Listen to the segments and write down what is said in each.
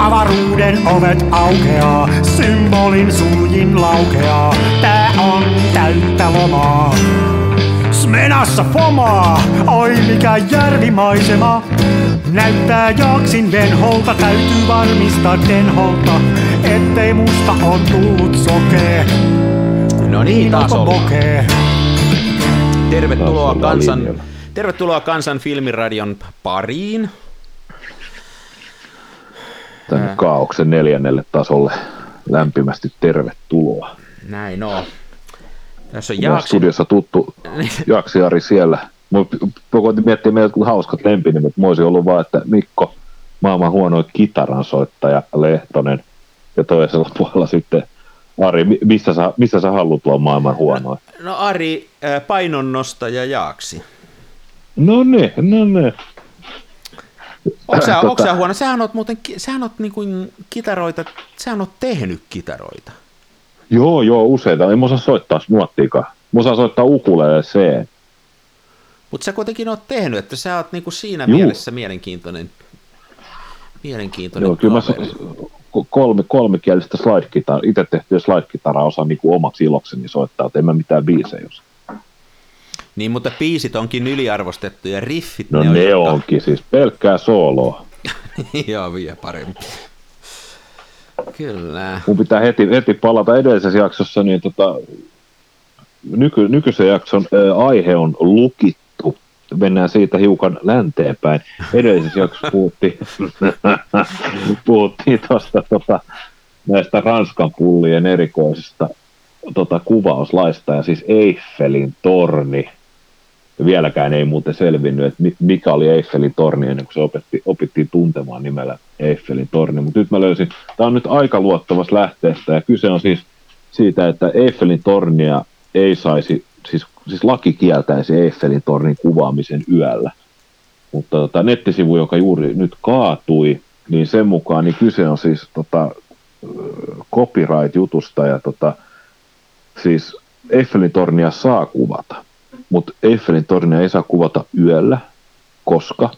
Avaruuden ovet aukeaa, symbolin suljin laukeaa. Tää on täyttä lomaa. Smenassa fomaa, oi mikä järvimaisema. Näyttää jaksin venholta, täytyy varmistaa denholta, ettei musta on tullut sokee. No niin, taas onko ollaan. bokee? Tervetuloa Taas kansan, linjalla. tervetuloa kansan filmiradion pariin. Tänne kaauksen neljännelle tasolle lämpimästi tervetuloa. Näin on. Tässä on Jaaksi. studiossa tuttu Jaksi Ari siellä. Mä koitin miettiä meidät kuin hauskat lempinimet. Mä olisin ollut vaan, että Mikko, maailman huonoin kitaransoittaja Lehtonen. Ja toisella puolella sitten Ari, mi- missä sä, missä sä haluat olla maailman huonoin? No Ari, äh, painonnostaja Jaaksi. No ne, no ne. Onko sä, Tota- sä huono? Sähän oot muuten, sähän oot niin kuin kitaroita, sähän oot tehnyt kitaroita. Joo, joo, useita. En mä osaa soittaa nuottiikaan. Mä osaan soittaa ukulele C. Mutta sä kuitenkin oot tehnyt, että sä oot niin kuin siinä Juu. mielessä mielenkiintoinen. Mielenkiintoinen Joo, kyllä mä kaveri. kolme, kolmikielistä slide-kitaraa, itse tehtyä slide-kitaraa osaan niin kuin omaksi ilokseni soittaa, että en mä mitään biisejä osaa. Niin, mutta biisit onkin yliarvostettu ja riffit No ne, ne jotka- onkin siis pelkkää sooloa. Joo, vielä paremmin. Kyllä. Mun pitää heti, heti palata edellisessä jaksossa, niin tota, nyky, nykyisen jakson ä, aihe on lukittu. Mennään siitä hiukan länteenpäin. Edellisessä jaksossa puhuttiin, puhuttiin tosta, tota, näistä Ranskan pullien erikoisista tota, kuvauslaista, ja siis Eiffelin torni. Vieläkään ei muuten selvinnyt, että mi- mikä oli Eiffelin torni ennen kuin se opetti, opittiin tuntemaan nimellä Eiffelin torni. Mutta nyt mä löysin, tämä on nyt aika luottavassa lähteestä, ja kyse on siis siitä, että Eiffelin tornia ei saisi, siis, siis laki kieltäisi Eiffelin tornin kuvaamisen yöllä. Mutta tota, nettisivu, joka juuri nyt kaatui, niin sen mukaan niin kyse on siis tota, copyright-jutusta ja tota, siis Eiffelin tornia saa kuvata, mutta Eiffelin tornia ei saa kuvata yöllä, koska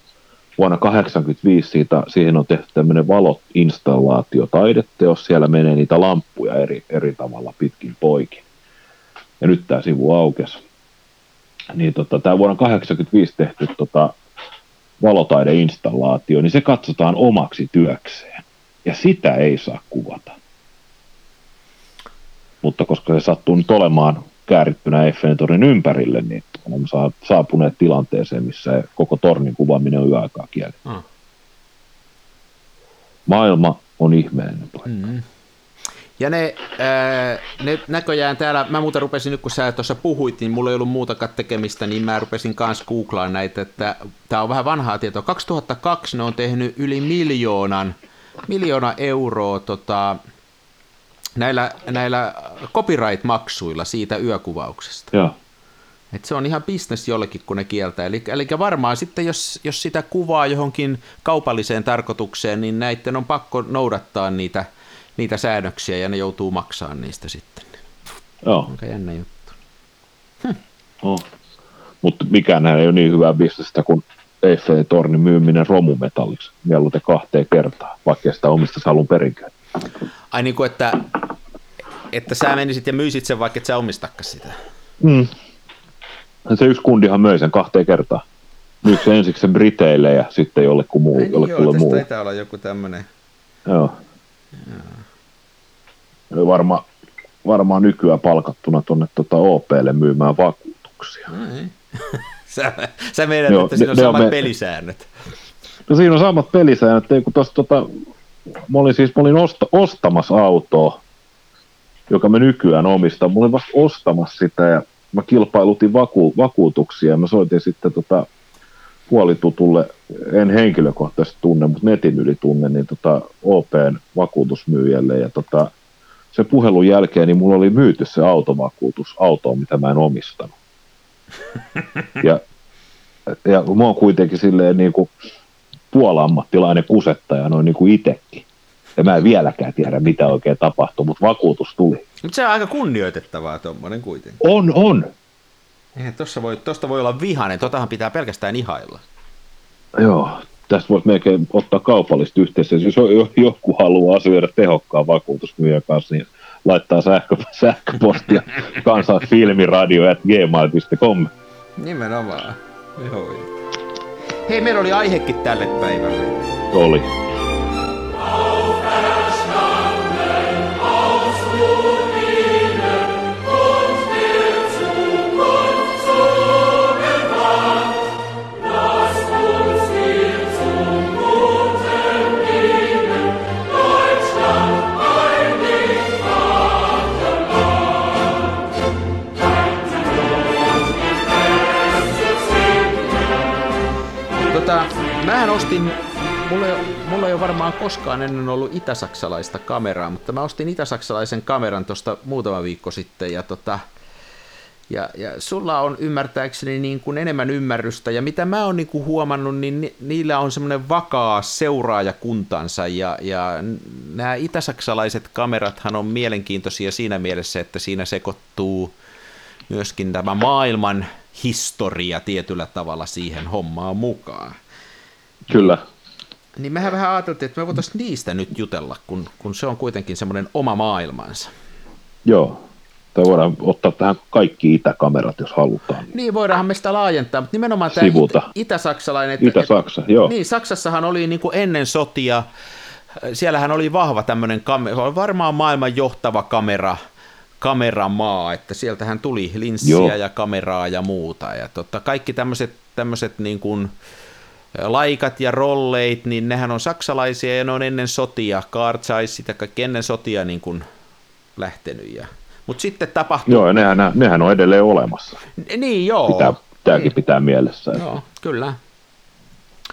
vuonna 1985 siitä, siihen on tehty tämmöinen valoinstallaatio taideteos, siellä menee niitä lamppuja eri, eri tavalla pitkin poikin. Ja nyt tämä sivu aukesi. Niin tota, tämä vuonna 1985 tehty tota, valotaideinstallaatio, niin se katsotaan omaksi työkseen. Ja sitä ei saa kuvata. Mutta koska se sattuu nyt olemaan käärittynä Eiffelin tornin ympärille, niin olemme saa- saapuneet tilanteeseen, missä koko tornin kuvaaminen on yöaikaa kielletty. Ah. Maailma on ihmeellinen paikka. Mm. Ja ne, ää, ne näköjään täällä, mä muuten rupesin nyt kun sä tuossa puhuit, niin mulla ei ollut muutakaan tekemistä, niin mä rupesin kanssa googlaan näitä, että tää on vähän vanhaa tietoa. 2002 ne on tehnyt yli miljoonan, miljoona euroa tota, näillä, näillä copyright-maksuilla siitä yökuvauksesta. Joo. Et se on ihan bisnes jollekin, kun ne kieltää. Eli, eli varmaan sitten, jos, jos sitä kuvaa johonkin kaupalliseen tarkoitukseen, niin näiden on pakko noudattaa niitä, niitä säännöksiä ja ne joutuu maksamaan niistä sitten. Joo. Aika jännä juttu. Oh. Mutta mikään ei ole niin hyvää bisnestä kuin Eiffelin tornin myyminen romumetalliksi mieluiten kahteen kertaan, vaikka sitä omistaisi alun perinkään. Ai niin kuin, että, että sä menisit ja myisit sen, vaikka et sä omistakka sitä. Mm. Se yksi kundihan möi sen kahteen kertaan. Myykö se ensiksi sen Briteille ja sitten jollekin muu, jollekulle muu. taitaa olla joku tämmöinen. Joo. Joo. Varma, varmaan nykyään palkattuna tuonne tota OPlle myymään vakuutuksia. Sä, sä meidät, Joo, että siinä on ne- samat me- pelisäännöt. No siinä on samat pelisäännöt, ei kun tossa, tota, mä olin siis mä olin osta, ostamassa autoa, joka me nykyään omistan. Mä olin vasta ostamassa sitä ja mä kilpailutin vaku, vakuutuksia ja mä soitin sitten tota, puolitutulle, en henkilökohtaisesti tunne, mutta netin yli tunne, niin tota OPn vakuutusmyyjälle ja tota, sen puhelun jälkeen niin mulla oli myyty se autovakuutus autoon, mitä mä en omistanut. Ja, ja mä oon kuitenkin silleen niin kuin puolammattilainen kusettaja noin niin kuin itsekin. Ja mä en vieläkään tiedä, mitä oikein tapahtuu, mutta vakuutus tuli. Mutta se on aika kunnioitettavaa tuommoinen kuitenkin. On, on. Eihän tossa voi, tosta voi olla vihainen, totahan pitää pelkästään ihailla. Joo. tästä voisi melkein ottaa kaupallista yhteistä. Jos joku haluaa asioida tehokkaan vakuutusmyyjän kanssa, niin laittaa sähkö, sähköpostia kansan filmiradio at gmail.com. Nimenomaan. Joo. Hei, meillä oli aihekin tälle päivälle. Oli. Mähän ostin, mulla ei, mulla ei ole varmaan koskaan ennen ollut itäsaksalaista kameraa, mutta mä ostin itäsaksalaisen kameran tuosta muutama viikko sitten ja tota, ja, ja sulla on ymmärtääkseni niin kuin enemmän ymmärrystä, ja mitä mä oon niin kuin huomannut, niin ni, niillä on semmoinen vakaa seuraajakuntansa, ja, ja nämä itäsaksalaiset kamerathan on mielenkiintoisia siinä mielessä, että siinä sekoittuu myöskin tämä maailman historia tietyllä tavalla siihen hommaan mukaan. Kyllä. Niin mehän vähän ajateltiin, että me voitaisiin niistä nyt jutella, kun, kun se on kuitenkin semmoinen oma maailmansa. Joo, tai voidaan ottaa tähän kaikki itäkamerat, jos halutaan. Niin, voidaanhan me sitä laajentaa, mutta nimenomaan tämä Sivuta. itä, itäsaksalainen. että- Itä-Saksa, joo. Niin, Saksassahan oli niin kuin ennen sotia, siellähän oli vahva tämmöinen, kamera, varmaan maailman johtava kamera, kameramaa, että sieltähän tuli linssiä Joo. ja kameraa ja muuta. Ja totta, kaikki tämmöiset, tämmöiset niin kuin laikat ja rolleit, niin nehän on saksalaisia ja ne on ennen sotia, Zeiss ja kaikki ennen sotia niin kuin lähtenyt. Ja... Mutta sitten tapahtui... Joo, nehän, nehän on edelleen olemassa. Niin, joo. Pitää, pitääkin pitää mielessä. Joo, kyllä.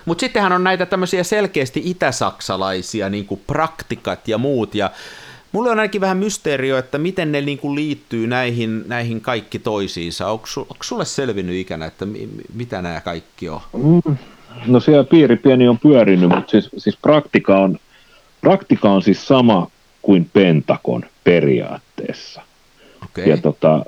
Mutta sittenhän on näitä tämmöisiä selkeästi itäsaksalaisia, niin kuin praktikat ja muut, ja mulle on ainakin vähän mysteerio, että miten ne niin kuin liittyy näihin, näihin kaikki toisiinsa. Onko, su, onko sulle selvinnyt ikänä, että mi- mitä nämä kaikki on? Mm, No siellä piiri pieni on pyörinyt, mutta siis, siis praktika, on, praktika on siis sama kuin Pentagon periaatteessa. Okei, Ja tota,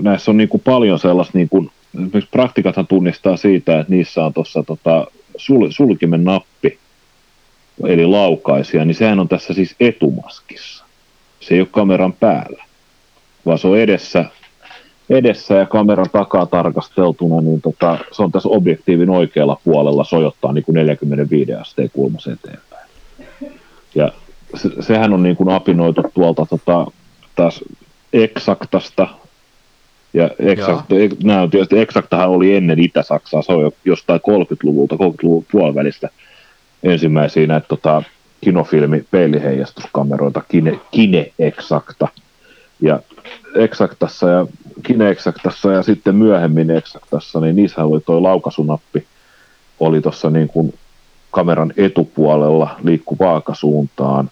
näissä on niin kuin paljon sellaista, niin kuin, esimerkiksi praktikathan tunnistaa siitä, että niissä on tuossa tota, sul, sulkimen nappi, eli laukaisia, niin sehän on tässä siis etumaskissa. Se ei ole kameran päällä, vaan se on edessä, edessä ja kameran takaa tarkasteltuna, niin tota, se on tässä objektiivin oikealla puolella sojottaa niin kuin 45 asteen kulmassa eteenpäin. Ja se, sehän on niin kuin apinoitu tuolta tota, taas Exactasta, ja nämä on tietysti, Exactahan oli ennen Itä-Saksaa, se on jo jostain 30-luvulta, 30-luvun puolivälistä ensimmäisiä näitä tota, kinofilmi peiliheijastuskameroita, Kine, Kine Exacta. Ja Exactassa ja Kine Exactassa ja sitten myöhemmin Exactassa, niin niissähän oli tuo laukaisunappi, oli tuossa niin kuin kameran etupuolella liikku vaakasuuntaan,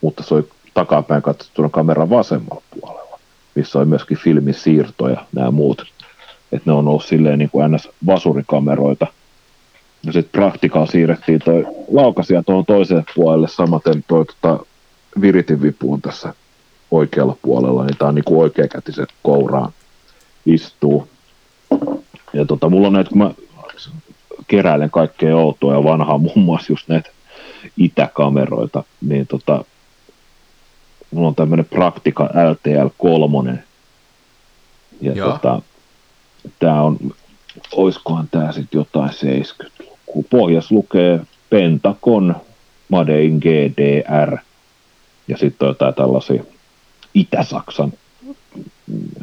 mutta se oli takapäin katsottuna kameran vasemmalla puolella, missä oli myöskin filmisiirto ja nämä muut. Että ne on ollut silleen niin kuin NS-vasurikameroita. Ja sitten Practical siirrettiin toi laukasia tuohon toiselle puolelle, samaten toi tota, viritin vipu on tässä oikealla puolella, niin tämä on niin kuin oikeakätisen kouraan istuu. Ja tota, mulla on näitä, kun mä keräilen kaikkea outoa ja vanhaa, muun muassa just näitä itäkameroita, niin tota, mulla on tämmöinen Praktika LTL3. Ja Joo. tota, tää on, oiskohan tää sitten jotain 70-lukua. Pohjas lukee Pentagon Made in GDR. Ja sitten on jotain tällaisia Itä-Saksan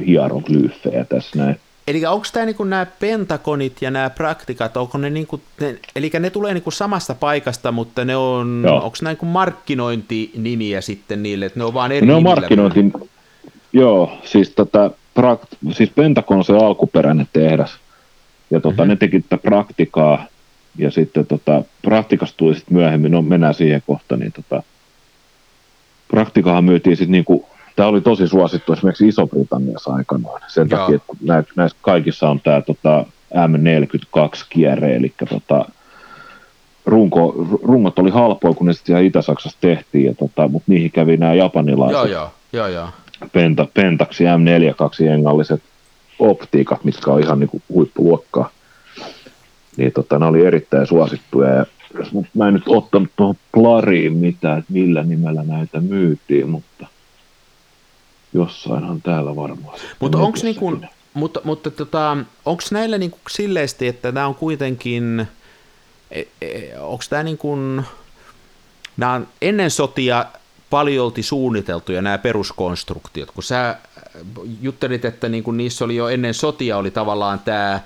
hieroglyfejä tässä näin. Eli onko tämä niinku nämä pentagonit ja nämä praktikat, onko ne, niinku, ne eli ne tulee niinku samasta paikasta, mutta ne on, onko nämä niinku markkinointinimiä sitten niille, että ne on vaan eri Ne on markkinointi, joo, siis, tota, prak, siis Pentagon on se alkuperäinen tehdas, ja tota, Mhm. mm-hmm. ne teki tätä praktikaa, ja sitten tota, praktikasta tuli sitten myöhemmin, no mennään siihen kohtaan, niin tota, praktikahan myytiin sitten niinku, tämä oli tosi suosittu esimerkiksi Iso-Britanniassa aikanaan, sen Joo. takia, että nä, näissä kaikissa on tämä tota, M42-kierre, eli tota, runko, rungot oli halpoja, kun ne sitten siellä Itä-Saksassa tehtiin, ja tota, mutta niihin kävi nämä japanilaiset Joo, joo, joo, joo. Penta, Pentaxi M42 engalliset optiikat, mitkä on ihan niin kuin huippuluokkaa. Niin tota, ne oli erittäin suosittuja ja mä en nyt ottanut tuohon plariin mitään, että millä nimellä näitä myytiin, mutta jossainhan täällä varmaan. Mutta onko niin mutta, mutta tota, onko näillä niin kuin silleesti, että nämä on kuitenkin, e, e, onko tämä niin kuin, nämä on ennen sotia paljolti suunniteltuja nämä peruskonstruktiot, kun sä juttelit, että niin kuin niissä oli jo ennen sotia oli tavallaan tämä ää,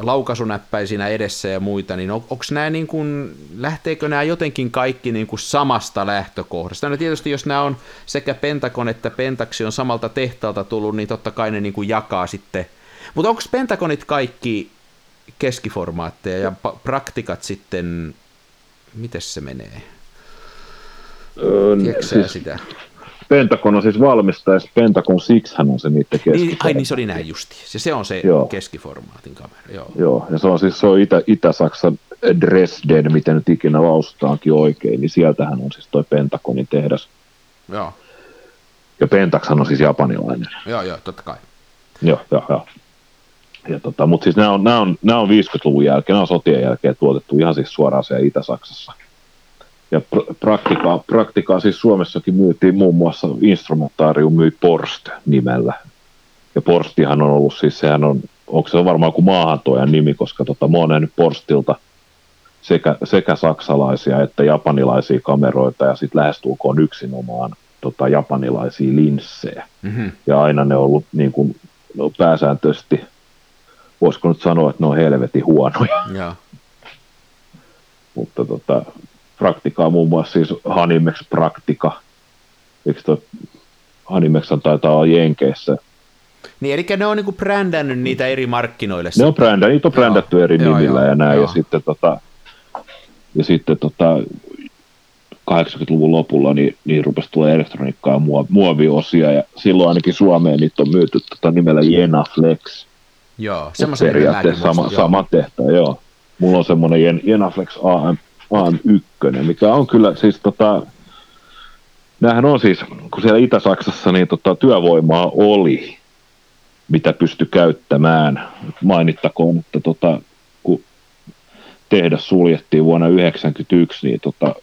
laukasunäppäi siinä edessä ja muita, niin on, onko nämä niin kuin, lähteekö nämä jotenkin kaikki niin kuin samasta lähtökohdasta? No tietysti jos nämä on sekä Pentagon että Pentaxi on samalta tehtaalta tullut, niin totta kai ne niin kuin jakaa sitten, mutta onko Pentagonit kaikki keskiformaatteja ja praktikat sitten, miten se menee? Öö, siis sitä? Pentagon on siis valmistaja, Pentagon Six on se niiden keskiformaatti. Niin, ai niin, se oli näin justi. Se, se on se joo. keskiformaatin kamera. Joo. joo, ja se on siis se on Itä, Itä-Saksan Dresden, miten nyt ikinä lausutaankin oikein, niin sieltähän on siis toi Pentagonin tehdas. Joo. Ja Pentaxhan on siis japanilainen. Joo, joo, totta kai. Joo, joo, joo. Ja tota, mutta siis nämä on, nämä, on, nämä on 50-luvun jälkeen, nämä on sotien jälkeen tuotettu ihan siis suoraan siellä Itä-Saksassa. Ja praktikaa, praktikaa siis Suomessakin myytiin muun muassa Instrumentaarium myi Porst nimellä. Ja Porstihan on ollut siis, sehän on, onko se varmaan kuin maahantojan nimi, koska tota, mä oon nähnyt Porstilta sekä, sekä saksalaisia että japanilaisia kameroita ja sitten lähestulkoon yksinomaan tota, japanilaisia linssejä. Mm-hmm. Ja aina ne on ollut niin kuin, no, pääsääntöisesti, voisiko nyt sanoa, että ne on helvetin huonoja. Ja. Mutta tota, praktikaa, muun muassa siis Hanimex Praktika. Eikö toi Hanimex taitaa olla Jenkeissä. Niin, eli ne on niinku brändännyt niitä eri markkinoille. Ne on brändännyt, niitä on brändätty eri joo, nimillä joo, ja näin, joo. ja sitten, tota, ja sitten tota, 80-luvun lopulla niin, niin rupesi tulla elektroniikkaa ja muoviosia, ja silloin ainakin Suomeen niitä on myyty tota, nimellä Jena Flex. Joo, semmoisen periaatteessa sama, sama tehtävä, joo. Mulla on semmoinen Jenaflex AM, AM1, mikä on kyllä siis tota, näähän on siis, kun siellä Itä-Saksassa niin tota, työvoimaa oli, mitä pysty käyttämään. Mainittakoon, että tota, kun tehdas suljettiin vuonna 1991 niin tota,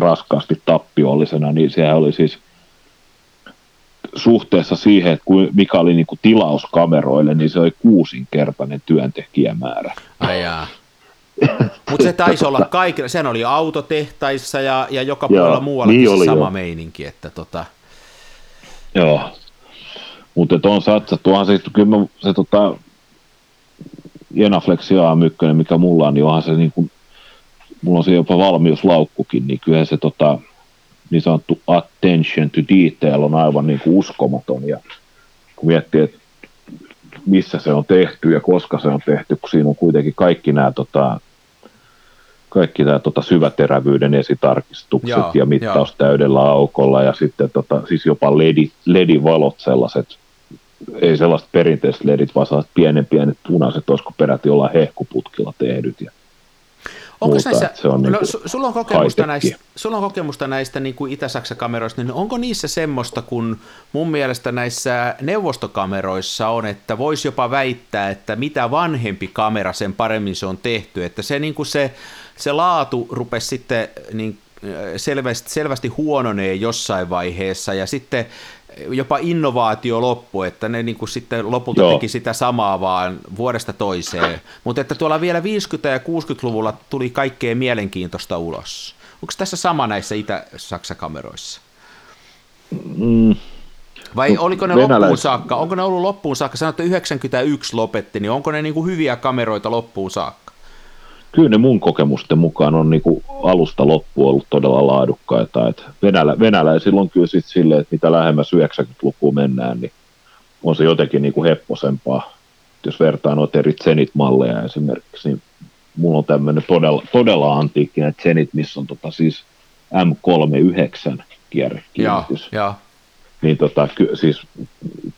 raskaasti tappiollisena, niin sehän oli siis suhteessa siihen, että mikä oli niin kuin tilauskameroille, niin se oli kuusinkertainen työntekijämäärä. Ai jaa. Mutta se taisi olla kaikilla, sen oli autotehtaissa ja, ja joka puolella muualla niin oli, sama jo. meininki. Että tota... Joo, mutta on satsattu, onhan se, kyllä se tota, Jenaflex A1, mikä mulla on, niin onhan se niin kuin, mulla on se jopa valmiuslaukkukin, niin kyllä se tota, niin sanottu attention to detail on aivan niin kuin uskomaton. Ja kun miettii, että missä se on tehty ja koska se on tehty, kun siinä on kuitenkin kaikki nämä tota, kaikki tämä tota, syväterävyyden esitarkistukset joo, ja mittaus joo. täydellä aukolla ja sitten tota, siis jopa LED, LED-valot sellaiset, ei sellaiset perinteiset LEDit, vaan sellaiset pienen pienet punaiset, olisiko peräti olla hehkuputkilla tehdyt ja Onko muuta, näissä, se on no, niin sulla, on kokemusta näistä, sulla on kokemusta näistä niin kuin Itä-Saksan kameroista, niin onko niissä semmoista, kun mun mielestä näissä neuvostokameroissa on, että voisi jopa väittää, että mitä vanhempi kamera, sen paremmin se on tehty, että se, niin kuin se, se laatu rupesi sitten niin selvästi, selvästi huononee jossain vaiheessa ja sitten jopa innovaatio loppu, että ne niin kuin sitten lopulta Joo. teki sitä samaa vaan vuodesta toiseen. Mutta että tuolla vielä 50- ja 60-luvulla tuli kaikkea mielenkiintoista ulos. Onko tässä sama näissä Itä-Saksa-kameroissa? Mm. Vai oliko ne Venäläis... loppuun saakka? Onko ne ollut loppuun saakka? Sanoitte 91 lopetti, niin onko ne niin kuin hyviä kameroita loppuun saakka? Kyllä ne mun kokemusten mukaan on niin kuin alusta loppuun ollut todella laadukkaita. Et Venälä, venäläisillä on kyllä sitten silleen, että mitä lähemmäs 90-lukua mennään, niin on se jotenkin niin kuin hepposempaa. Jos vertaa noita eri Zenit-malleja esimerkiksi, niin mulla on tämmöinen todella, todella antiikkinen Zenit, missä on tota siis M39 kierrekiinnitys. Ja, ja. Niin tota, ky, siis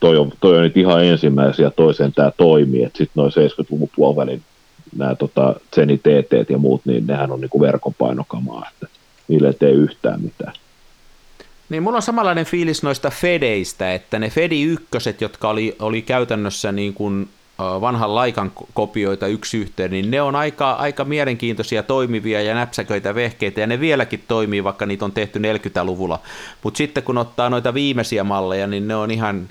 toi on, toi on nyt ihan ensimmäisiä, toisen tämä toimii, että sitten noin 70-luvun puolivälin nämä tota, Zeni TT ja muut, niin nehän on niinku verkon painokamaa, että niille ei tee yhtään mitään. Niin mulla on samanlainen fiilis noista Fedeistä, että ne Fedi ykköset, jotka oli, oli käytännössä niin kuin vanhan laikan kopioita yksi yhteen, niin ne on aika, aika mielenkiintoisia, toimivia ja näpsäköitä vehkeitä, ja ne vieläkin toimii, vaikka niitä on tehty 40-luvulla. Mutta sitten kun ottaa noita viimeisiä malleja, niin ne on ihan,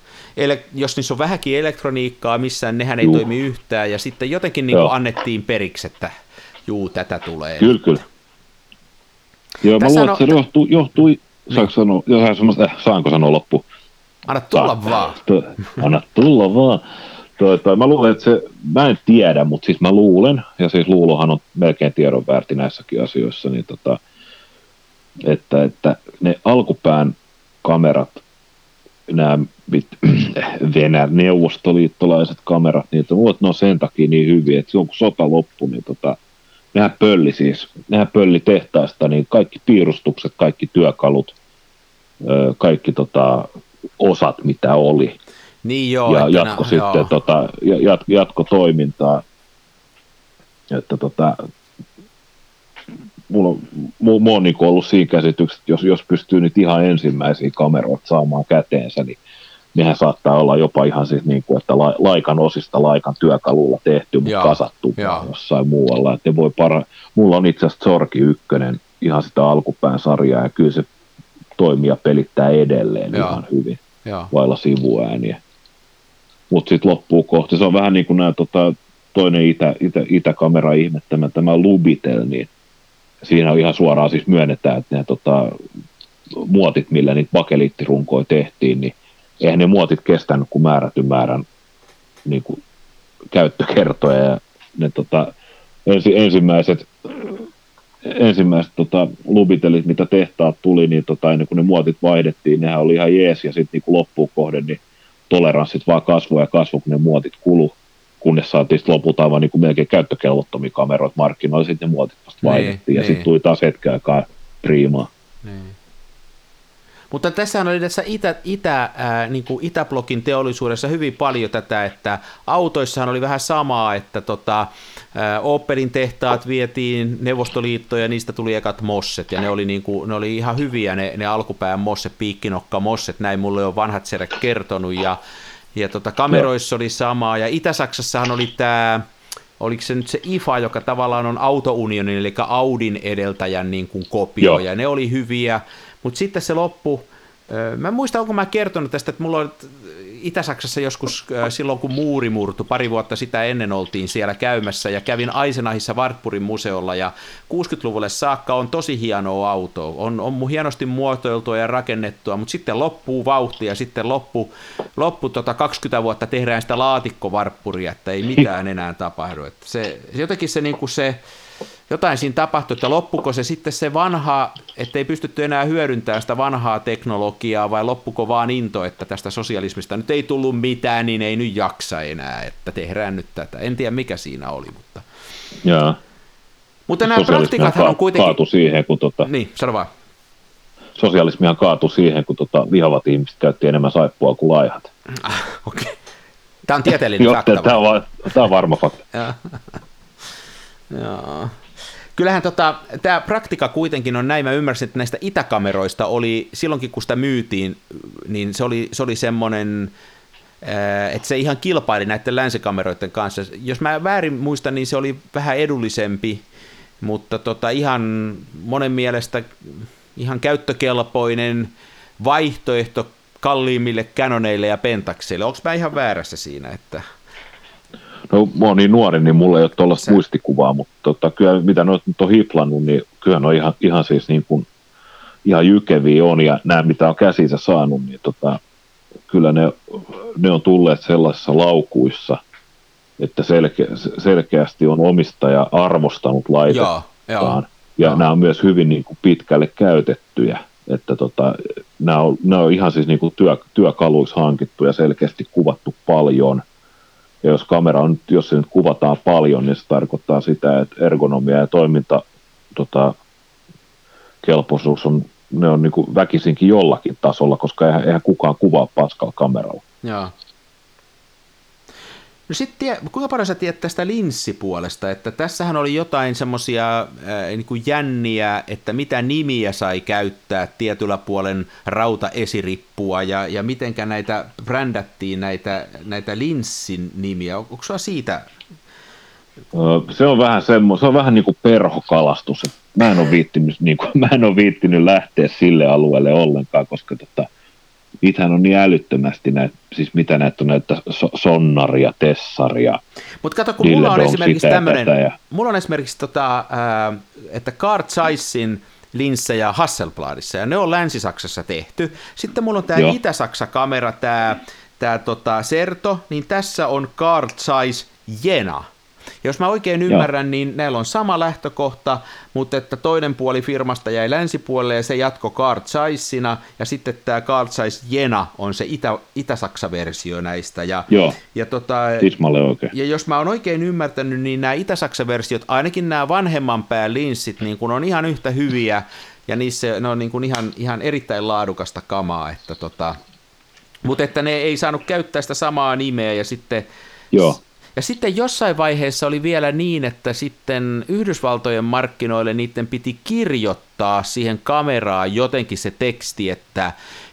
jos niissä on vähänkin elektroniikkaa missään, nehän ei Juh. toimi yhtään, ja sitten jotenkin niin annettiin periksi, että juu, tätä tulee. Kyllä, kyllä. Joo, mä luulen, että se johtui, johtui saanko niin. sanoa, jos sanoa, äh, saanko sanoa loppu? Anna tulla Ta- vaan. anna tulla vaan. Toi, mä luulen, että se, mä en tiedä, mutta siis mä luulen, ja siis luulohan on melkein tiedon väärti näissäkin asioissa, niin tota, että, että ne alkupään kamerat, nämä Venäjä, neuvostoliittolaiset kamerat, niin että ne on sen takia niin hyviä, että silloin kun sota loppui, niin tota, nehän pölli siis, nehän pölli tehtaasta, niin kaikki piirustukset, kaikki työkalut, kaikki tota, osat, mitä oli. Niin joo, ja jatko nä, sitten joo. Tota, jat, jatko toimintaa. Että tota, mulla, mulla on niin ollut siinä käsityksessä, että jos, jos pystyy nyt ihan ensimmäisiä kameroita saamaan käteensä, niin nehän saattaa olla jopa ihan siis niin kuin, että laikan osista laikan työkalulla tehty, mutta Joo. kasattu Joo. jossain muualla. Että voi para... Mulla on itse asiassa Sorki ykkönen ihan sitä alkupään sarjaa ja kyllä se toimii ja pelittää edelleen Joo. ihan hyvin Joo. vailla sivuääniä. Mutta sitten loppuu kohti. Se on vähän niin kuin nämä tota, toinen itä, itä, itäkamera ihmettämä, tämä Lubitel, niin siinä on ihan suoraan siis myönnetään, että ne tota, muotit, millä niitä bakeliittirunkoja tehtiin, niin eihän ne muotit kestänyt kuin määrätyn määrän niin kuin, käyttökertoja ja ne tota, ensi, ensimmäiset ensimmäiset tota, lubitelit, mitä tehtaat tuli, niin tota, ennen kuin ne muotit vaihdettiin, nehän oli ihan jees, ja sitten niin loppuun kohden, niin toleranssit vaan kasvoi ja kasvoi, kun ne muotit kulu, kunnes saatiin sitten lopulta aivan niin kuin melkein käyttökelvottomia kameroita markkinoilla, sitten ne muotit vasta niin, vaihdettiin, niin, ja sitten tuli taas hetken aikaa priimaa. Niin. Mutta tässä oli tässä itä, itä, ää, niin kuin Itäblokin teollisuudessa hyvin paljon tätä, että autoissahan oli vähän samaa, että tota, ää, Opelin tehtaat vietiin Neuvostoliittoon ja niistä tuli ekat mosset. Ja ne oli, niin kuin, ne oli ihan hyviä ne, ne alkupään mosse, piikkinokka mosset, näin mulle on vanhat serät kertonut. Ja, ja tota, kameroissa oli samaa ja Itä-Saksassahan oli tämä oliko se nyt se IFA, joka tavallaan on autounionin, eli Audin edeltäjän niin kuin kopio, Joo. ja ne oli hyviä, mutta sitten se loppu, Mä en muista, onko mä kertonut tästä, että mulla on Itä-Saksassa joskus silloin, kun muuri murtu, pari vuotta sitä ennen oltiin siellä käymässä ja kävin Aisenahissa Wartburgin museolla ja 60-luvulle saakka on tosi hienoa auto. On, on hienosti muotoiltua ja rakennettua, mutta sitten loppuu vauhti ja sitten loppu, loppu tota 20 vuotta tehdään sitä laatikkovarppuria, että ei mitään enää tapahdu. Että se, jotenkin se, niin kuin se jotain siinä tapahtui, että loppuko se sitten se vanha, että ei pystytty enää hyödyntämään sitä vanhaa teknologiaa, vai loppuko vaan into, että tästä sosialismista nyt ei tullut mitään, niin ei nyt jaksa enää, että tehdään nyt tätä. En tiedä mikä siinä oli, mutta... Jaa. Mutta nämä praktikathan on kuitenkin... Kaatu siihen, kun tota... Niin, sano vaan. Sosialismihan kaatui siihen, kun tota, vihavat ihmiset käytti enemmän saippua kuin laihat. Ah, okei. Okay. Tämä on tieteellinen fakta. Tämä on, tämä on varma fakta. Joo kyllähän tota, tämä praktika kuitenkin on näin, mä ymmärsin, että näistä itäkameroista oli, silloinkin kun sitä myytiin, niin se oli, se oli semmoinen, äh, että se ihan kilpaili näiden länsikameroiden kanssa. Jos mä väärin muistan, niin se oli vähän edullisempi, mutta tota, ihan monen mielestä ihan käyttökelpoinen vaihtoehto kalliimmille Canoneille ja Pentaxeille. Onko mä ihan väärässä siinä, että... No mä oon niin nuori, niin mulla ei ole tuollaista muistikuvaa, mutta tota, kyllä mitä noit nyt on hiplannut, niin kyllä ne on ihan, ihan siis niin kuin, ihan jykeviä on, ja nämä mitä on käsissä saanut, niin tota, kyllä ne, ne on tulleet sellaisissa laukuissa, että selke, selkeästi on omistaja arvostanut laitettaan, ja joo. nämä on myös hyvin niin kuin pitkälle käytettyjä, että tota, nämä, on, nämä on ihan siis niin kuin työ, työkaluissa hankittu ja selkeästi kuvattu paljon – ja jos kamera on, jos se nyt kuvataan paljon, niin se tarkoittaa sitä, että ergonomia ja toiminta tota, kelpoisuus on, ne on niin väkisinkin jollakin tasolla, koska eihän, eihän kukaan kuvaa paskalla kameralla. Joo. No sitten, kuinka paljon sä tiedät tästä linssipuolesta, että tässähän oli jotain semmoisia niin jänniä, että mitä nimiä sai käyttää tietyllä puolen rautaesirippua ja, ja mitenkä näitä brändättiin näitä, näitä linssin nimiä. Onko sulla siitä? Se on vähän semmo, se on vähän niin kuin perhokalastus. Mä en ole viittinyt, niin kuin, mä en ole viittinyt lähteä sille alueelle ollenkaan, koska tota, niitähän on niin älyttömästi näitä, siis mitä näitä on näitä sonnaria, tessaria. Mutta kato, kun mulla on esimerkiksi tämmöinen, ja... mulla on esimerkiksi tota, että Carl Zeissin linssejä Hasselbladissa, ja ne on Länsi-Saksassa tehty. Sitten mulla on tämä Itä-Saksa-kamera, tämä tää tota Serto, niin tässä on Carl Zeiss Jena. Jos mä oikein ymmärrän, Joo. niin näillä on sama lähtökohta, mutta että toinen puoli firmasta jäi länsipuolelle ja se jatko Carl Zeissina, ja sitten tämä Carl Zeiss Jena on se Itä, Itä-Saksa-versio näistä. Ja, Joo, ja, tota, oikein. ja jos mä oon oikein ymmärtänyt, niin nämä Itä-Saksa-versiot, ainakin nämä vanhemman pään linssit, niin kun on ihan yhtä hyviä, ja niissä ne on niin kuin ihan, ihan erittäin laadukasta kamaa, että tota, mutta että ne ei saanut käyttää sitä samaa nimeä ja sitten Joo. Ja sitten jossain vaiheessa oli vielä niin, että sitten Yhdysvaltojen markkinoille niiden piti kirjoittaa siihen kameraan jotenkin se teksti, että,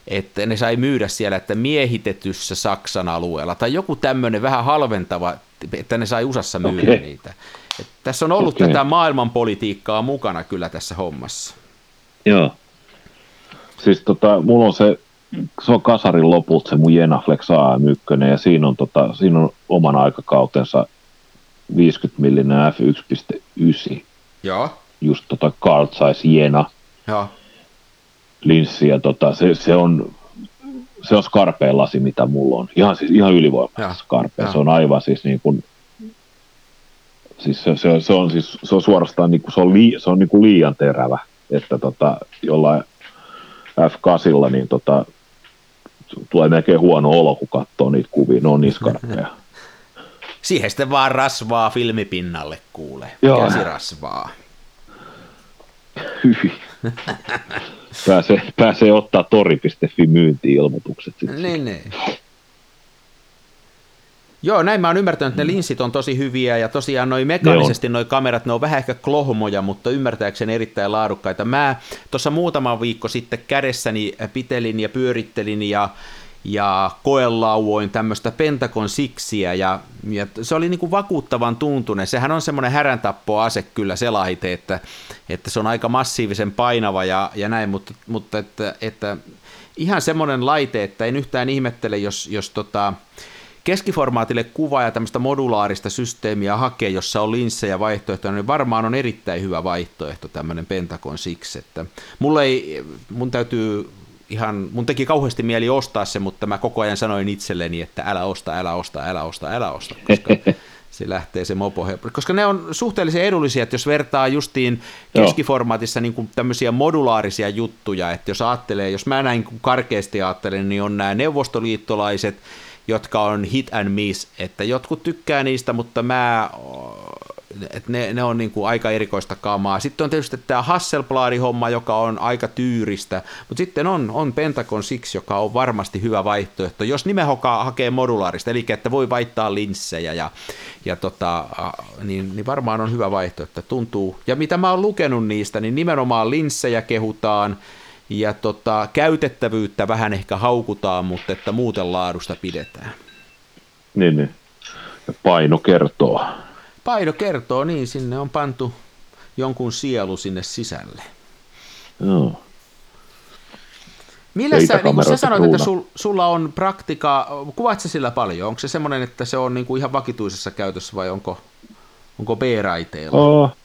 että ne sai myydä siellä, että miehitetyssä Saksan alueella, tai joku tämmöinen vähän halventava, että ne sai USAssa myydä okay. niitä. Et tässä on ollut okay. tätä maailmanpolitiikkaa mukana kyllä tässä hommassa. Joo. Siis tota, mulla on se se on kasarin loput se mun Jenaflex AM1 ja siinä on, tota, siinä on oman aikakautensa 50 millinen F1.9. Joo. Just tota Carl Zeiss Jena. Joo. Linssi ja tota, se, se, on se on skarpeen lasi, mitä mulla on. Ihan, siis, ihan ylivoimaisesti skarpeen. Se on aivan siis niin kuin, siis se, se, se, on, siis, se on suorastaan niin kuin, se on, lii, se on niin kuin liian terävä, että tota, jollain F8, niin tota, tulee melkein huono olo, kun katsoo niitä kuvia, ne on niin skarppeja. Siihen sitten vaan rasvaa filmipinnalle kuulee, käsirasvaa. Hyvin. pääsee, pääsee ottaa tori.fi myynti-ilmoitukset sitten. Niin, niin. Joo, näin mä oon ymmärtänyt, että ne linssit on tosi hyviä ja tosiaan noin mekaanisesti noin kamerat, ne on vähän ehkä klohmoja, mutta ymmärtääkseni erittäin laadukkaita. Mä tuossa muutama viikko sitten kädessäni pitelin ja pyörittelin ja ja koelauoin tämmöistä Pentagon Sixiä ja, ja se oli niin kuin vakuuttavan tuntunen. Sehän on semmoinen häräntappoase kyllä se laite, että, että se on aika massiivisen painava ja, ja näin, mutta, mutta että, että ihan semmoinen laite, että en yhtään ihmettele, jos, jos tota, keskiformaatille kuva ja tämmöistä modulaarista systeemiä hakee, jossa on linssejä vaihtoehtoja, niin varmaan on erittäin hyvä vaihtoehto tämmöinen Pentagon Six. Että mulle ei, mun täytyy ihan, mun teki kauheasti mieli ostaa se, mutta mä koko ajan sanoin itselleni, että älä osta, älä osta, älä osta, älä osta, koska se lähtee se mopo Koska ne on suhteellisen edullisia, että jos vertaa justiin keskiformaatissa niin kuin tämmöisiä modulaarisia juttuja, että jos ajattelee, jos mä näin karkeasti ajattelen, niin on nämä neuvostoliittolaiset, jotka on hit and miss, että jotkut tykkää niistä, mutta mä, että ne, ne on niin kuin aika erikoista kamaa. Sitten on tietysti tämä Hasselblad-homma, joka on aika tyyristä, mutta sitten on, on Pentagon Six, joka on varmasti hyvä vaihtoehto, jos nimehokaa hakee modulaarista, eli että voi vaihtaa linssejä, ja, ja tota, niin, niin varmaan on hyvä vaihtoehto, tuntuu. Ja mitä mä oon lukenut niistä, niin nimenomaan linssejä kehutaan, ja tota, käytettävyyttä vähän ehkä haukutaan, mutta että muuten laadusta pidetään. Niin, niin. Ja paino kertoo. Paino kertoo, niin sinne on pantu jonkun sielu sinne sisälle. Joo. Millä sä, niin sä sanoit, että sul, sulla on praktika, kuvaat sillä paljon? Onko se semmoinen, että se on niin kuin ihan vakituisessa käytössä vai onko, onko B-raiteilla? Oh,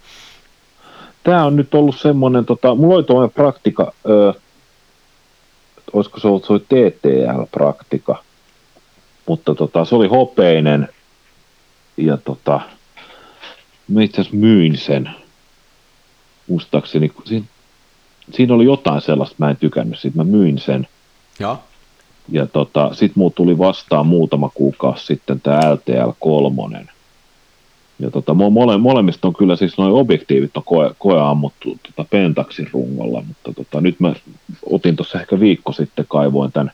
tämä on nyt ollut semmoinen, tota, mulla oli tuo praktika, ö, olisiko se ollut se TTL-praktika, mutta tota, se oli hopeinen ja tota, mä itse asiassa myin sen, muistaakseni, siinä, siinä oli jotain sellaista, mä en tykännyt siitä, mä myin sen. Ja, ja tota, sit muut tuli vastaan muutama kuukausi sitten tämä LTL 3, ja tota, mole, molemmista on kyllä siis noin objektiivit on koe, koe ammuttu tota Pentaxin rungolla, mutta tota, nyt mä otin tuossa ehkä viikko sitten, kaivoin tämän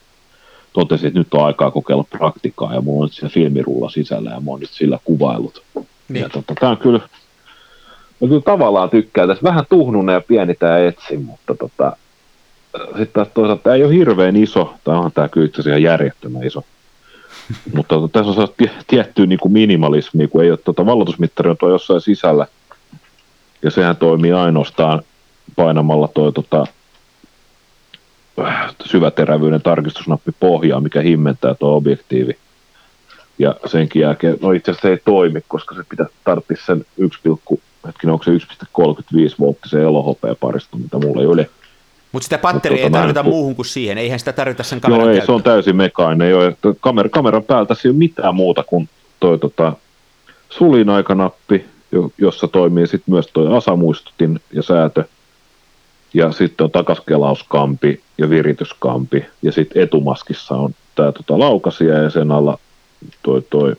totesin, että nyt on aikaa kokeilla praktikaa ja mulla on nyt siellä filmirulla sisällä ja mä oon nyt sillä kuvailut. Niin. Ja tota, tää on kyllä, mä kyllä tavallaan tykkään tässä, vähän tuhnunen ja pieni tää etsi, mutta tota, sitten taas toisaalta tämä ei ole hirveän iso, tai onhan tämä kyllä itse asiassa ihan järjettömän iso. Mutta tota, tässä on sellaista tie- tiettyä niin kuin minimalismia, kun ei ole tota, valotusmittari on tuo jossain sisällä, ja sehän toimii ainoastaan painamalla tuo tota, syväterävyyden tarkistusnappi pohjaa, mikä himmentää tuo objektiivi. Ja senkin jälkeen, no itse asiassa se ei toimi, koska se pitää tarvitsisi sen 1, hetkinen, onko se 1,35 volttisen elohopea parista, mitä mulla ei ole. Mutta sitä batteria Mutta ei tarvita pu- muuhun kuin siihen, eihän sitä tarvita sen kameran Joo, ei, se on täysin mekaaninen. Joo, että kamer, kameran päältä ei ole mitään muuta kuin toi tota, sulinaika-nappi, jo- jossa toimii sitten myös toi asamuistutin ja säätö. Ja sitten on takaskelausskampi ja virityskampi. Ja sitten etumaskissa on tämä tota, laukasia ja sen alla toi, toi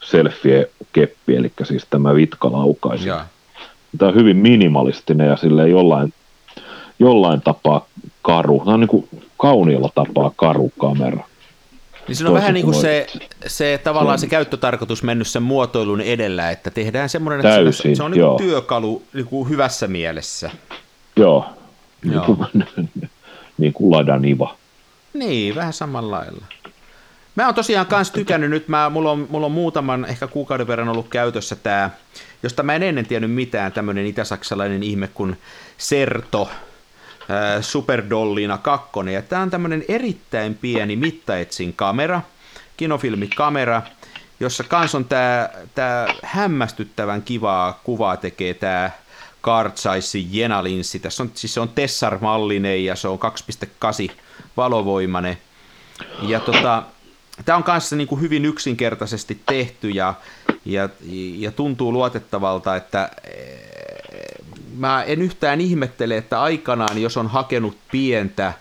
selfie-keppi, eli siis tämä vitkalaukaisi. Tämä on hyvin minimalistinen ja sille jollain, jollain tapaa karu. Tämä on niin kuin kauniilla tapaa karu kamera. Niin se on Toisin vähän niin kuin se, se tavallaan se käyttötarkoitus mennyt sen muotoilun edellä, että tehdään semmoinen, että Täysin, se, se on niin kuin työkalu niin kuin hyvässä mielessä. Joo, niin Joo. kuin, niin kuin ladaniva. Niin, vähän samalla lailla. Mä oon tosiaan kans tykännyt nyt, mä, mulla, on, mulla on muutaman ehkä kuukauden verran ollut käytössä tää, josta mä en ennen tiennyt mitään, tämmönen itäsaksalainen ihme kuin Serto, Superdollina 2, ja tää on tämmönen erittäin pieni mittaetsin kamera, kinofilmikamera, jossa kans on tää, tää hämmästyttävän kivaa kuvaa tekee tää Card Size Jenalinssi. Tässä on, siis se on Tessar-mallinen ja se on 2.8 valovoimainen. Ja tota, tämä on kanssa niin kuin hyvin yksinkertaisesti tehty ja, ja, ja tuntuu luotettavalta, että mä en yhtään ihmettele, että aikanaan, jos on hakenut pientä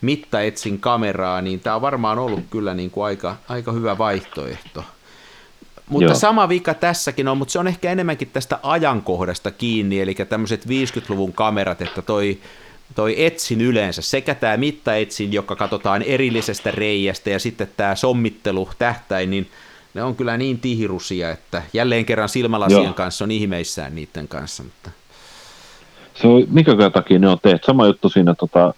mittaetsin kameraa, niin tämä on varmaan ollut kyllä niin kuin aika, aika hyvä vaihtoehto. Mutta Joo. sama vika tässäkin on, mutta se on ehkä enemmänkin tästä ajankohdasta kiinni, eli tämmöiset 50-luvun kamerat, että toi, toi etsin yleensä, sekä tämä mittaetsin, joka katsotaan erillisestä reiästä, ja sitten tämä sommittelu tähtäin, niin ne on kyllä niin tihirusia, että jälleen kerran silmälasien Joo. kanssa on ihmeissään niiden kanssa. Mutta... Se on, minkä takia ne on tehty? Sama juttu siinä tota,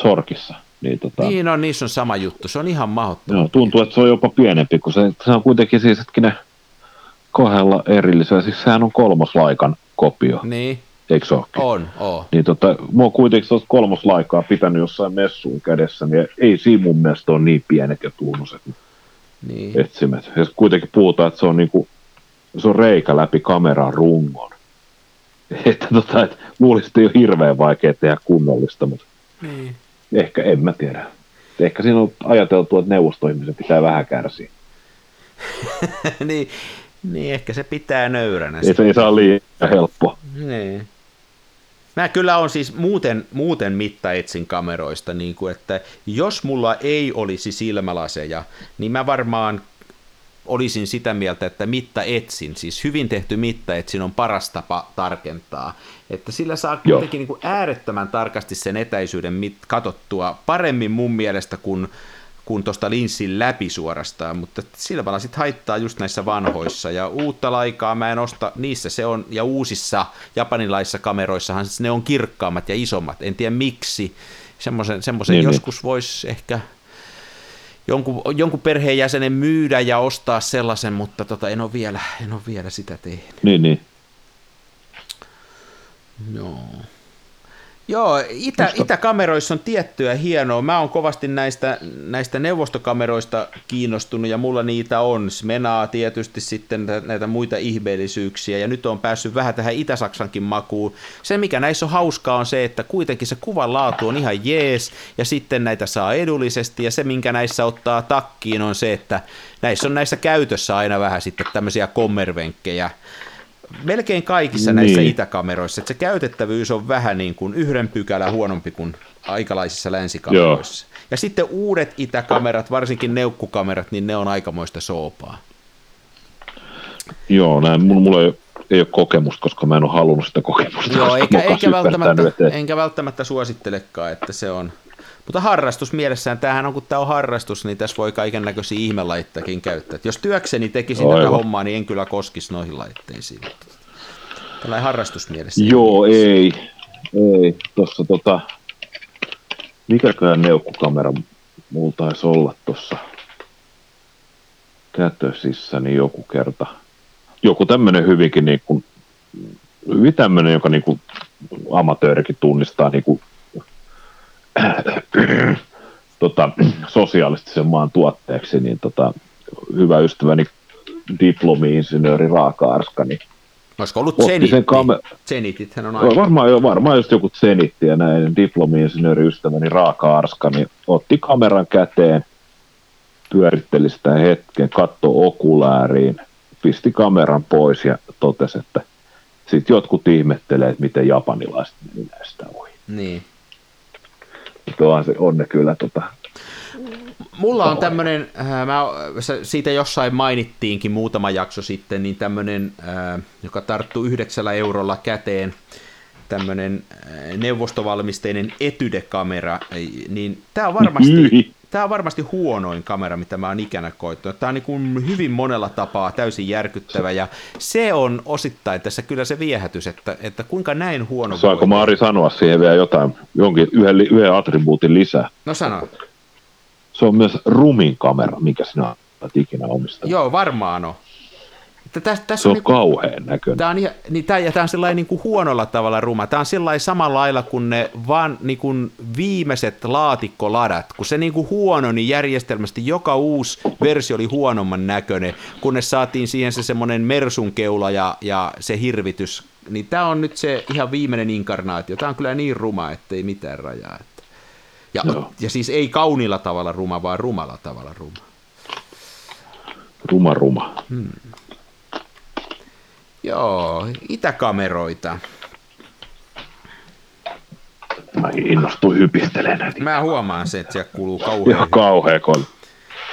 Zorkissa. Niin, tota, Niin on, niissä on sama juttu, se on ihan mahdottoman. joo, tuntuu, että se on jopa pienempi, kun se, se on kuitenkin siis hetkinen kahdella erillisellä. Siis sehän on kolmoslaikan kopio, Niin, eikö se olekin? on, on. Niin tota, mä oon kuitenkin tuosta kolmoslaikaa pitänyt jossain messuun kädessä, niin ei siinä mun mielestä ole niin pienet ja tuunuset Niin. etsimet. Ja kuitenkin puhutaan, että se on niinku, se on reikä läpi kameran rungon. Että tota, et luulisin, että ei ole hirveän vaikea tehdä kunnollista, mutta Niin. ehkä en mä tiedä. Ehkä siinä on ajateltu, että neuvostoihmisen pitää vähän kärsiä. niin, niin, ehkä se pitää nöyränä. Ei se ei saa liian helppo. Niin. Mä kyllä on siis muuten, muuten mittaetsin kameroista, niin kuin, että jos mulla ei olisi silmälaseja, niin mä varmaan olisin sitä mieltä, että mittaetsin, siis hyvin tehty mittaetsin on paras tapa tarkentaa. Että sillä saa kuitenkin niin kuin äärettömän tarkasti sen etäisyyden mit, katottua paremmin mun mielestä kuin kuin tuosta linssin läpi suorastaan, mutta silmälasit haittaa just näissä vanhoissa, ja uutta laikaa mä en osta, niissä se on, ja uusissa japanilaisissa kameroissahan ne on kirkkaammat ja isommat, en tiedä miksi, semmoisen, semmoisen Niin, niin. joskus voisi ehkä jonkun, jonkun perheenjäsenen myydä ja ostaa sellaisen, mutta tota, en, ole vielä, en ole vielä sitä tehnyt. Niin, niin. Joo. Joo, itä, Musta- itäkameroissa on tiettyä hienoa. Mä oon kovasti näistä, näistä neuvostokameroista kiinnostunut ja mulla niitä on. Smenaa tietysti sitten tä- näitä muita ihmeellisyyksiä ja nyt on päässyt vähän tähän Itä-Saksankin makuun. Se mikä näissä on hauskaa on se, että kuitenkin se kuvan laatu on ihan jees ja sitten näitä saa edullisesti ja se minkä näissä ottaa takkiin on se, että näissä on näissä käytössä aina vähän sitten tämmöisiä kommervenkkejä melkein kaikissa näissä Niin. itäkameroissa, että se käytettävyys on vähän niin kuin yhden pykälän huonompi kuin aikalaisissa länsikameroissa. Ja sitten uudet itäkamerat, varsinkin neukkukamerat, niin ne on aikamoista soopaa. Joo, näin. Mulla, ei, ei ole kokemusta, koska mä en ole halunnut sitä kokemusta. Joo, eikä, eikä, välttämättä, enkä välttämättä suosittelekaan, että se on... Mutta harrastus mielessään, tämähän on, kun tämä on harrastus, niin tässä voi kaiken näköisiä ihmelaittakin käyttää. Et jos työkseni tekisin Aivan. tätä hommaa, niin en kyllä koskisi noihin laitteisiin. Tällainen harrastusmielessä. Joo, ei. Ei. Tuossa tota, mikäkään neukkukamera mulla taisi olla tuossa kätösissä, niin joku kerta. Joku tämmöinen hyvinkin niin kuin, hyvin tämmöinen, joka niin kuin amatöörikin tunnistaa niin kuin, tota, sosiaalisesti maan tuotteeksi, niin tota, hyvä ystäväni diplomi-insinööri Raaka-Arska, niin Olisiko ollut Zenitti? Sen Zenitithän on aina. Varmaan, jo, varmaan just joku Zenitti ja näin diplomi-insinööri ystäväni Raaka-Arska, niin otti kameran käteen, pyöritteli sitä hetken, katto okulääriin, pisti kameran pois ja totesi, että sitten jotkut ihmettelee, että miten japanilaiset meni näistä ohi. Niin. Tuohan se on ne kyllä tota, Mulla on tämmöinen, äh, mä, siitä jossain mainittiinkin muutama jakso sitten, niin tämmöinen, äh, joka tarttuu yhdeksällä eurolla käteen, tämmöinen äh, neuvostovalmisteinen etydekamera, niin tämä on varmasti, tämä on varmasti huonoin kamera, mitä mä oon ikänä koittanut. Tämä on niin kuin hyvin monella tapaa täysin järkyttävä, ja se on osittain tässä kyllä se viehätys, että, että kuinka näin huono Saako voi... Maari sanoa siihen vielä jotain, jonkin yhden, yhden attribuutin lisää? No sano. Se on myös rumin kamera, mikä sinä olet ikinä omistanut. Joo, varmaan on. Että täs, täs se on, on niin kauhean näköinen. Tämä on, niin, tämä, ja tämä on sellainen niin kuin huonolla tavalla ruma. Tämä on sellainen samalla lailla kuin ne vaan niin kuin viimeiset laatikkoladat. Kun se niin kuin huono, niin järjestelmästi joka uusi versio oli huonomman näköinen, kunnes saatiin siihen se semmoinen mersun keula ja, ja se hirvitys. Niin tämä on nyt se ihan viimeinen inkarnaatio. Tämä on kyllä niin ruma, ettei mitään rajaa. Ja, ja siis ei kaunilla tavalla ruma, vaan rumalla tavalla ruma. Ruma ruma. Hmm. Joo, itäkameroita. Mä innostuin hypistelemään. Mä huomaan sen, että siellä kuuluu kauhean. Ihan kauhean kol.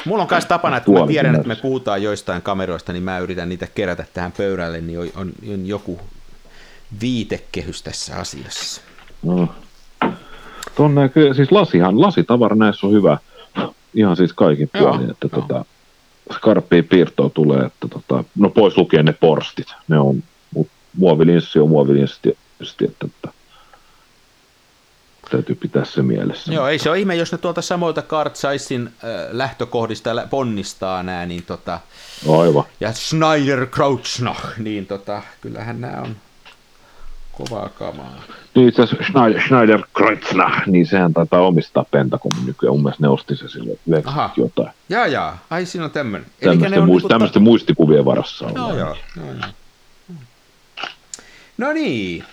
Mulla on myös tapana, että kun mä tiedän, että me puhutaan joistain kameroista, niin mä yritän niitä kerätä tähän pöydälle, niin on, on, on joku viitekehys tässä asiassa. No, Tuonne, siis lasihan, lasitavara näissä on hyvä, ihan siis kaikin puolin, että joo. tota, skarppia piirtoa tulee, että tota, no pois lukien ne porstit, ne on, muovilinssi on muovilinssi tietysti, että, että täytyy pitää se mielessä. Joo, ei se ole ihme, jos ne tuolta samoilta Kartsaisin äh, lähtökohdista ponnistaa nämä, niin tota, Aivan. ja Schneider Krautsnach, niin tota, kyllähän nämä on kovaa kamaa. Niin itse asiassa Schneider, Schneider niin sehän taitaa omistaa Pentagonin nykyään. Mun mielestä ne osti se silloin 90 jotain. Jaa, jaa. Ai siinä on tämmöinen. Tämmöisten, muist, niinku tämmöisten muistikuvien varassa on. Joo, joo, joo, joo. No niin,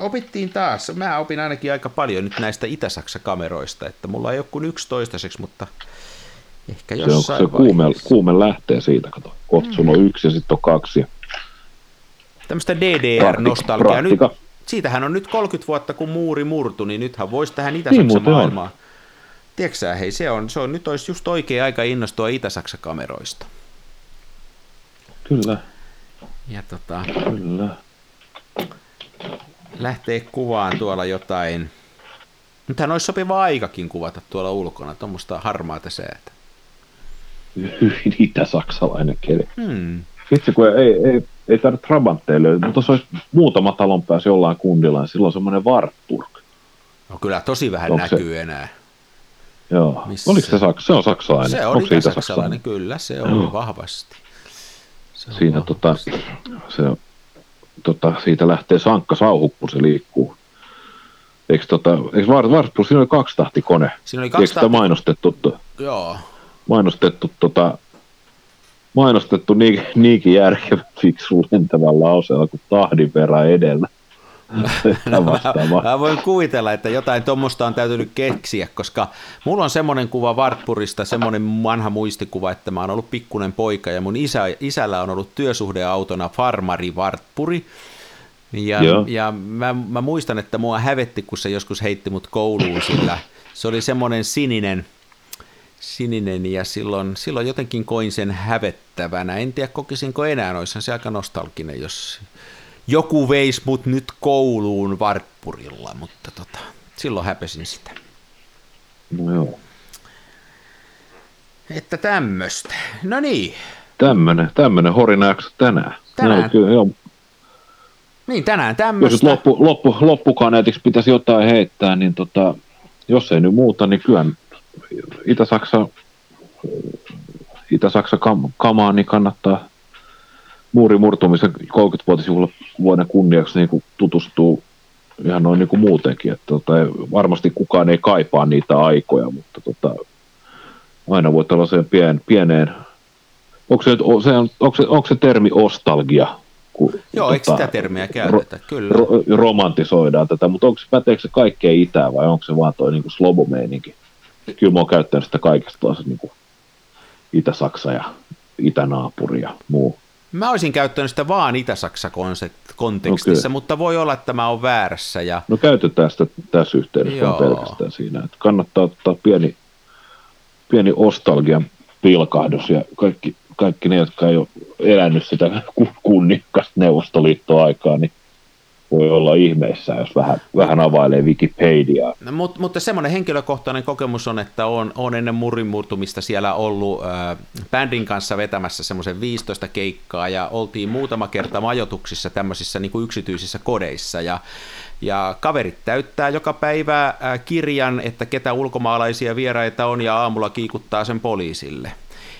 opittiin taas. Mä opin ainakin aika paljon nyt näistä Itä-Saksa-kameroista, että mulla ei ole kuin yksi toistaiseksi, mutta ehkä jossain Se, on, se kuume, kuume lähtee siitä, kato. Kohta mm. on yksi ja sitten on kaksi. Tämmöistä DDR-nostalgiaa. Nyt, siitähän on nyt 30 vuotta, kun muuri murtui, niin nythän voisi tähän Itä-Saksan niin, maailmaan. Tiedätkö hei, se on, se on, nyt olisi just oikea aika innostua Itä-Saksa-kameroista. Kyllä. Ja tota, Kyllä. lähtee kuvaan tuolla jotain. Nythän olisi sopiva aikakin kuvata tuolla ulkona, tuommoista harmaata säätä. Itä-saksalainen keli. Hmm. Itse kun ei, ei, ei tarvitse Trabantteja mutta jos olisi muutama talon päässä jollain kundilla, niin silloin semmoinen Wartburg. No kyllä tosi vähän Onko näkyy se? enää. Joo. Missä Oliko se, Saks- se on saksalainen? Se on Onko saksalainen, kyllä, se on Joo. vahvasti. Se on Siinä vahvasti. Tota, se, tota, siitä lähtee sankka sauhu, kun se liikkuu. Eikö, tota, eikö Wartburg, siinä oli kaksi tahtikone? Siinä oli kaksi tahti... mainostettu? Joo. Mainostettu tota, mainostettu niin, niinkin järkevä fiksu lentävällä lauseella kuin tahdin verran edellä. No, mä, mä voin kuvitella, että jotain tuommoista on täytynyt keksiä, koska mulla on semmoinen kuva Wartburista, semmoinen vanha muistikuva, että mä oon ollut pikkunen poika ja mun isä, isällä on ollut työsuhdeautona farmari Wartpuri. Ja, ja mä, mä, muistan, että mua hävetti, kun se joskus heitti mut kouluun sillä. Se oli semmoinen sininen, sininen ja silloin, silloin jotenkin koin sen hävettävänä. En tiedä kokisinko enää, olisihan se aika nostalginen, jos joku veisi mut nyt kouluun Varppurilla, mutta tota, silloin häpesin sitä. No joo. Että tämmöistä. No niin. Tämmönen, tämmönen horinajakso tänään. Tänään. No, kyllä, joo. Niin, tänään Jos nyt tämmöistä. loppu, loppu, loppukaneetiksi pitäisi jotain heittää, niin tota, jos ei nyt muuta, niin kyllä Itä-Saksa, Itä-Saksa kam, kamaa, niin kannattaa muurin murtumisen 30-vuotisjuhlavuoden kunniaksi niin kuin tutustuu ihan noin niin kuin muutenkin. Että tota, varmasti kukaan ei kaipaa niitä aikoja, mutta tota, aina voi tällaiseen pien, pieneen, onko se, nyt- se, on- onko se, onko se termi ostalgia? Kun, Joo, eikö sitä termiä käytetä? Kyllä. ro- romantisoidaan tätä, mutta onko se, päteekö se kaikkeen itään vai onko se vaan toi niinku slobomeininki? Kyllä mä oon käyttänyt sitä kaikesta taas niinku Itä-Saksa ja Itänaapuri ja muu. Mä olisin käyttänyt sitä vaan Itä-Saksa-kontekstissa, Okei. mutta voi olla, että mä oon väärässä. Ja... No käytetään sitä tässä yhteydessä Joo. pelkästään siinä, että kannattaa ottaa pieni, pieni ostalgian pilkahdus ja kaikki, kaikki ne, jotka ei ole elänyt sitä ku- kunniakasta Neuvostoliittoaikaa, niin voi olla ihmeissään, jos vähän, vähän availee Wikipediaa. No, Mut, mutta semmoinen henkilökohtainen kokemus on, että on, on ennen murin murtumista siellä ollut äh, bändin kanssa vetämässä semmoisen 15 keikkaa ja oltiin muutama kerta majoituksissa tämmöisissä niin kuin yksityisissä kodeissa ja, ja kaverit täyttää joka päivä äh, kirjan, että ketä ulkomaalaisia vieraita on ja aamulla kiikuttaa sen poliisille.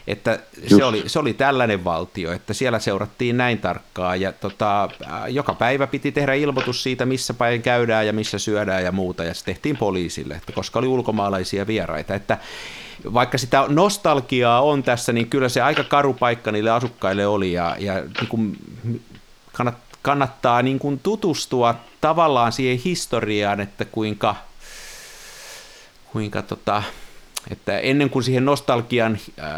Että se oli, se oli tällainen valtio, että siellä seurattiin näin tarkkaa ja tota, ää, joka päivä piti tehdä ilmoitus siitä, missä päin käydään ja missä syödään ja muuta. Ja se tehtiin poliisille, että koska oli ulkomaalaisia vieraita, että vaikka sitä nostalgiaa on tässä, niin kyllä se aika karu paikka niille asukkaille oli ja, ja niin kuin kannat, kannattaa niin kuin tutustua tavallaan siihen historiaan, että kuinka, kuinka tota, että ennen kuin siihen nostalgian äh,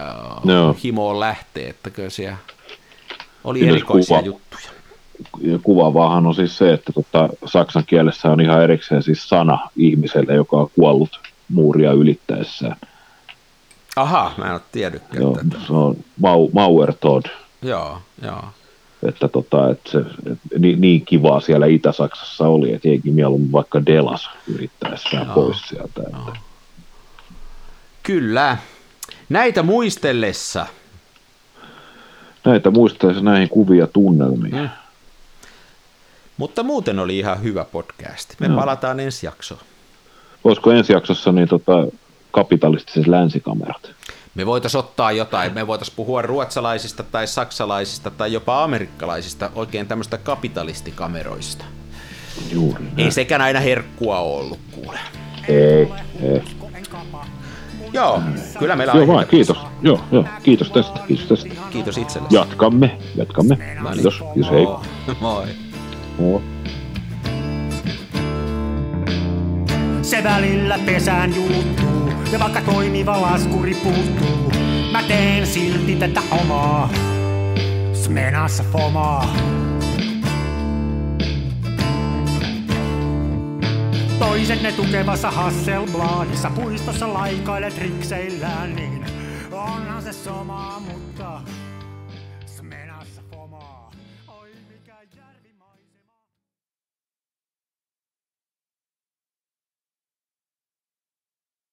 Joo. himoon lähtee, että kyllä siellä oli Kyllä erikoisia kuva- juttuja. ja kuvaavaahan on siis se, että tota, saksan kielessä on ihan erikseen siis sana ihmiselle, joka on kuollut muuria ylittäessään. Aha, mä en ole tiennytkään Joo, tätä. se on Mau, Mauertod, Joo, joo. että, tota, että se, että niin, niin kivaa siellä Itä-Saksassa oli, että eikin mieluummin vaikka Delas yrittäessään Joo. pois sieltä. Että. Kyllä. Näitä muistellessa, Näitä muistaisi näihin kuvia tunnelmiin. Mm. mutta muuten oli ihan hyvä podcast. Me Joo. palataan ensi jaksoon. Olisiko ensi jaksossa niin tota, kapitalistiset länsikamerat? Me voitaisiin ottaa jotain, me voitaisiin puhua ruotsalaisista tai saksalaisista tai jopa amerikkalaisista oikein tämmöistä kapitalistikameroista. Juuri Ei näin. sekään aina herkkua ollut, kuule. Ei, ei. Joo, kyllä meillä Joo on vaan, kiitos. Joo, joo, kiitos tästä, kiitos tästä. Kiitos itsellesi. Jatkamme, jatkamme. No niin. Kiitos, kiitos, hei. Moi. Moi. Se välillä pesään juuttuu, ja vaikka toimiva laskuri puuttuu, mä teen silti tätä omaa. Smenassa fomaa. Toiset ne tukevassa Hasselbladissa puistossa laikailet rikseillään, niin onhan se sama, mutta